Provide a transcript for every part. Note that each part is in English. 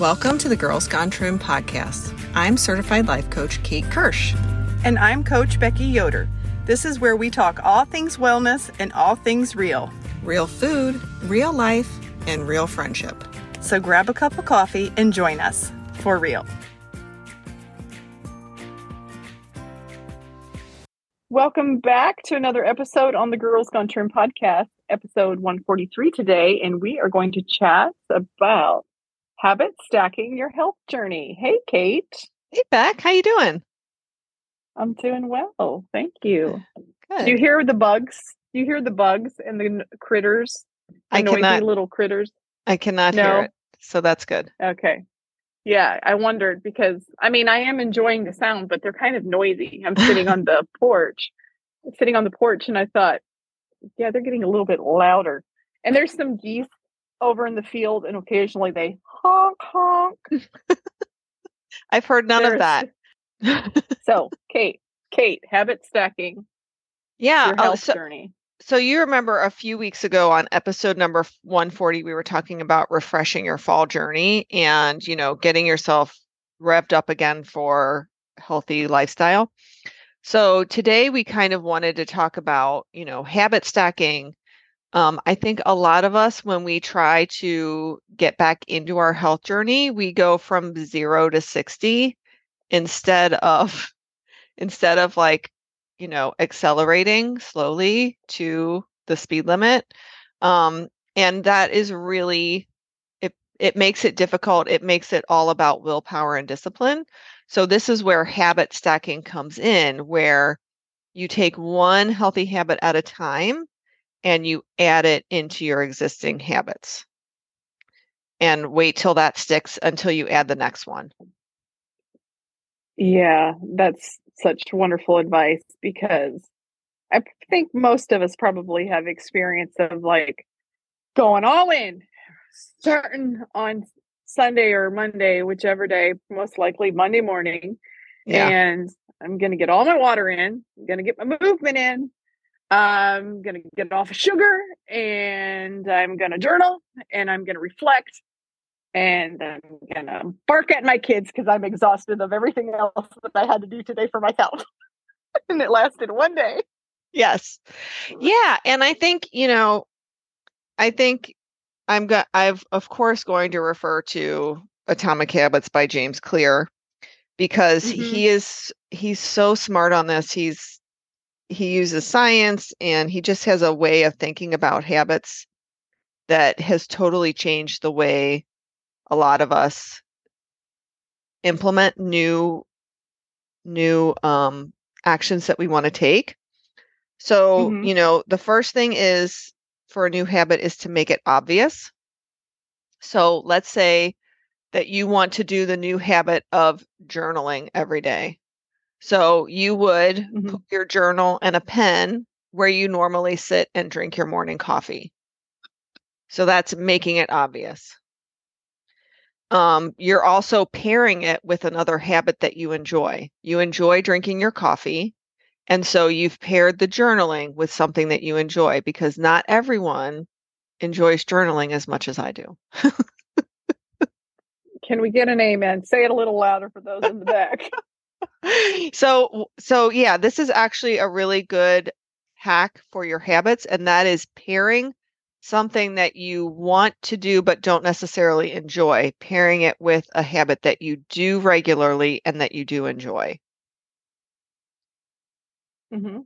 Welcome to the Girls Gone Trim podcast. I'm certified life coach Kate Kirsch. And I'm Coach Becky Yoder. This is where we talk all things wellness and all things real. Real food, real life, and real friendship. So grab a cup of coffee and join us for real. Welcome back to another episode on the Girls Gone Trim podcast, episode 143 today, and we are going to chat about habit stacking your health journey. Hey, Kate. Hey, Beck. How you doing? I'm doing well. Thank you. Good. Do you hear the bugs? Do you hear the bugs and the critters? The I noisy cannot- little critters. I cannot No. hear it, so that's good. Okay. Yeah, I wondered because I mean I am enjoying the sound, but they're kind of noisy. I'm sitting on the porch, sitting on the porch, and I thought, yeah, they're getting a little bit louder. And there's some geese over in the field, and occasionally they honk honk. I've heard none of that. So, Kate, Kate, habit stacking yeah. your oh, health so, journey. so you remember a few weeks ago on episode number 140, we were talking about refreshing your fall journey and, you know, getting yourself revved up again for healthy lifestyle. So today we kind of wanted to talk about, you know, habit stacking. Um, I think a lot of us, when we try to get back into our health journey, we go from zero to 60 instead of instead of like, you know, accelerating slowly to the speed limit. Um, and that is really it it makes it difficult. It makes it all about willpower and discipline. So this is where habit stacking comes in, where you take one healthy habit at a time and you add it into your existing habits. And wait till that sticks until you add the next one. Yeah, that's such wonderful advice because I think most of us probably have experience of like going all in, starting on Sunday or Monday, whichever day, most likely Monday morning. Yeah. And I'm going to get all my water in, I'm going to get my movement in. I'm going to get off of sugar and I'm going to journal and I'm going to reflect and I'm gonna bark at my kids because I'm exhausted of everything else that I had to do today for myself. and it lasted one day. Yes. Yeah, and I think, you know, I think I'm go- I've of course going to refer to Atomic Habits by James Clear because Mhm. he is he's so smart on this. He's he uses science and he just has a way of thinking about habits that has totally changed the way a lot of us implement new new um actions that we want to take. So, Mhm. you know, the first thing is for a new habit is to make it obvious. So, let's say that you want to do the new habit of journaling every day. So, you would Mhm. put your journal and a pen where you normally sit and drink your morning coffee. So, that's making it obvious. Um, you're also pairing it with another habit that you enjoy. You enjoy drinking your coffee. And so you've paired the journaling with something that you enjoy because not everyone enjoys journaling as much as I do. Can we get an amen? Say it a little louder for those in the back. so so yeah, this is actually a really good hack for your habits and that is pairing something that you want to do but don't necessarily enjoy, pairing it with a habit that you do regularly and that you do enjoy. hmm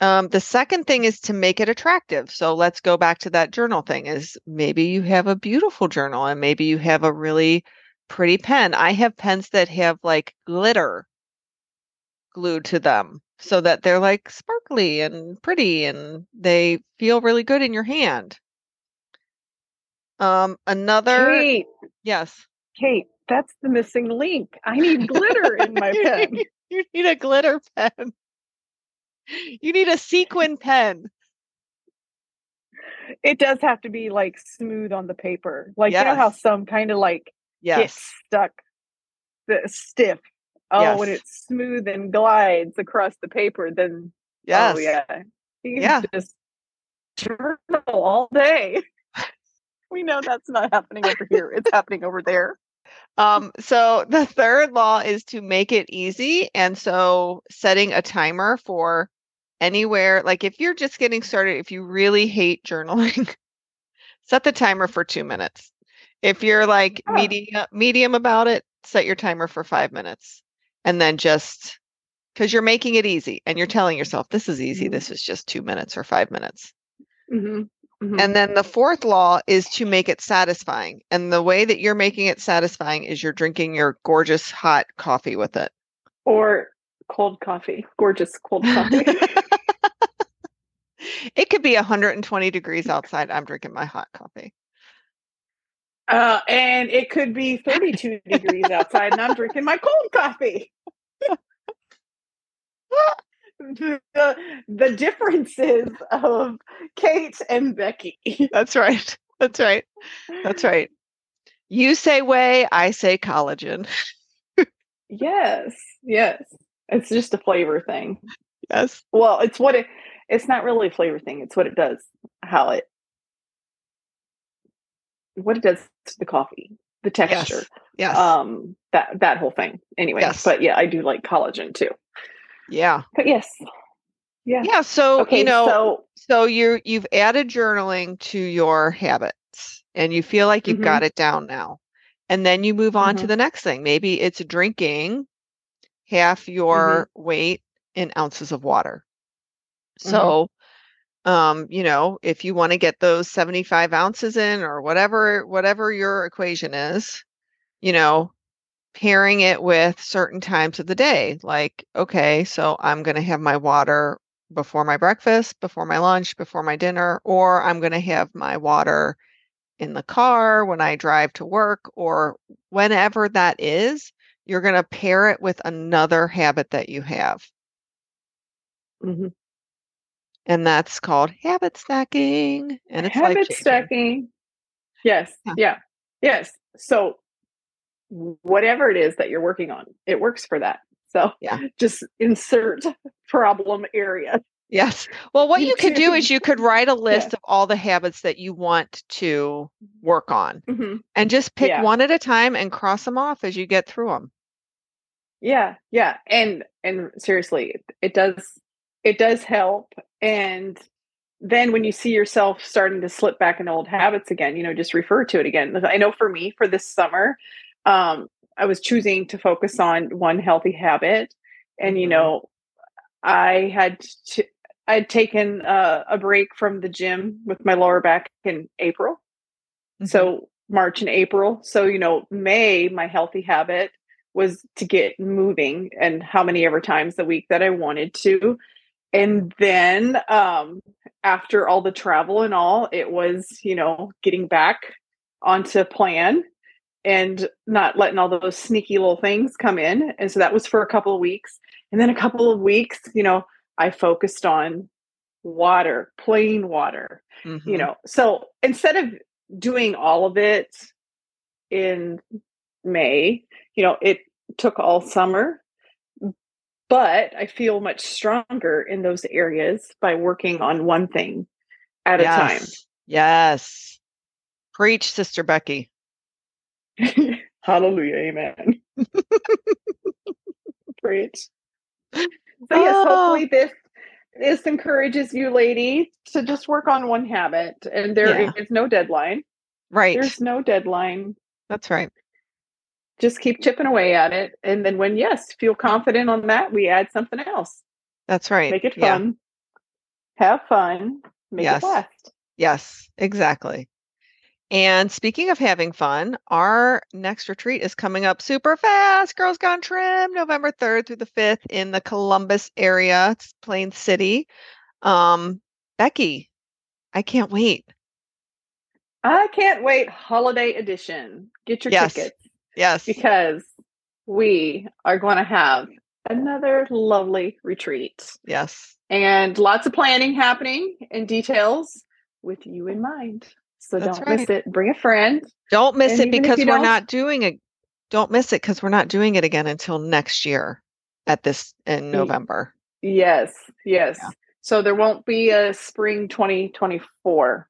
Um, the second thing is to make it attractive. So let's go back to that journal thing is maybe you have a beautiful journal and maybe you have a really pretty pen. I have pens that have like glitter glued to them so that they're like sparkly and pretty and they feel really good in your hand. Um, another Kate, yes. Kate, that's the missing link. I need glitter in my pen. You need a glitter pen. You need a sequin pen. It does have to be like smooth on the paper. Like you know how Yes. some kind of like get Yes. stuck the stiff. Oh, when Yes. it's smooth and glides across the paper, then Yes. oh yeah. You can Yeah. just journal all day. we know that's not happening over here. It's happening over there. Um, so the third law is to make it easy. And so setting a timer for anywhere, like if you're just getting started, if you really hate journaling, set the timer for two minutes. If you're like Oh. medium medium about it, set your timer for five minutes. And then just because you're making it easy and you're telling yourself this is easy, Mhm. this is just two minutes or five minutes. Mhm, mhm. And then the fourth law is to make it satisfying. And the way that you're making it satisfying is you're drinking your gorgeous hot coffee with it. or cold coffee, gorgeous cold coffee. it could be 120 degrees outside. I'm drinking my hot coffee. Uh, and it could be 32 degrees outside, and I'm drinking my cold coffee. the, the differences of Kate and Becky. That's right. That's right. That's right. You say whey, I say collagen. Yes, yes. It's just a flavor thing. Yes. Well, it's what it. It's not really a flavor thing. It's what it does. How it. What it does to the coffee, the texture, Yes. Yes. um, that that whole thing. Anyway, Yes. but yeah, I do like collagen too. yeah. But yes, yeah. Yeah. So, Okay, you know, so so you're you've added journaling to your habits and you feel like you've Mhm. got it down now and then you move on to Mhm. the next thing maybe it's drinking half your Mm-hmm. weight in ounces of water so um you know if you want to get those 75 ounces in or whatever whatever your equation is you know pairing it with certain times of the day like okay so i'm going to have my water before my breakfast before my lunch before my dinner or i'm going to have my water in the car when i drive to work or whenever that is you're going to pair it with another habit that you have Mhm. And that's called habit stacking and it's habit stacking. Yes, Yeah. yeah, yes. So whatever it is that you're working on, it works for that. So Yeah. just insert problem area. Yes. Well, what you could do is you could write a list of all the habits that you want to work on Mhm. and just pick Yeah. one at a time and cross them off as you get through them. Yeah, yeah, and and seriously, it, it does it does help. And then when you see yourself starting to slip back into old habits again, you know, just refer to it again. I know for me, for this summer, um, I was choosing to focus on one healthy habit, and you Mhm. know, I had to, I'd taken uh, a break from the gym with my lower back in April, Mm-hmm. so March and April. So, you know, May, my healthy habit was to get moving and how many ever times a week that I wanted to. And then um after all the travel and all, it was, you know, getting back onto plan and not letting all those sneaky little things come in. And so that was for a couple of weeks. And then a couple of weeks, you know, I focused on water, plain water you Mhm. know so instead of doing all of it in may you know it took all summer but i feel much stronger in those areas by working on one thing at yes. A time. Yes. Preach, Sister Becky. hallelujah amen preach so yes Oh. hopefully this this encourages you lady to just work on one habit and there is Yeah. no deadline Right. there's no deadline That's right. Just keep chipping away at it and then when yes feel confident on that we add something else That's right. make it Yeah. fun have fun make Yes. it last Yes, exactly. And speaking of having fun, our next retreat is coming up super fast. Girls Gone Trim, November 3rd through the 5th in the Columbus area. It's Plain City. Um, Becky, I can't wait. i can't wait holiday edition get your Yes. tickets Yes. because we are going to have another lovely retreat Yes. and lots of planning happening and details with you in mind so That's don't miss it bring a friend Don't miss And it because we're not doing it. Don't miss it because we're not doing it again until next year at this in November. yes yes Yeah. so there won't be a spring 2024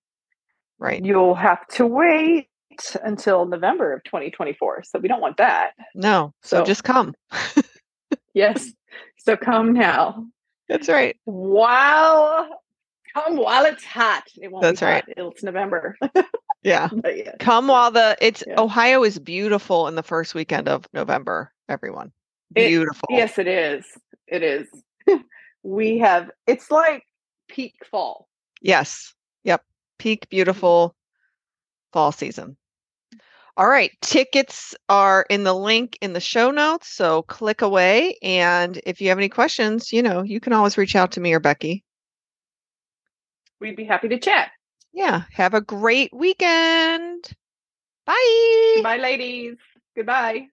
Right. You'll have to wait wait until November of 2024. So we don't want that. No. So, So- just come. Yes. so come now. That's right. While come while it's hot. It won't That's be right. hot. It's November. Yeah. yeah. Come while the it's Yeah. Ohio is beautiful in the first weekend of November, everyone. It- Beautiful. Yes, it is. It is. we have it's like peak fall. Yes. Yep. Peak beautiful fall season. All right. Tickets are in the link in the show notes. So click away. And if you have any questions, you know, you can always reach out to me or Becky. We'd be happy to chat. Yeah. Have a great weekend. Bye. Bye, ladies. Goodbye.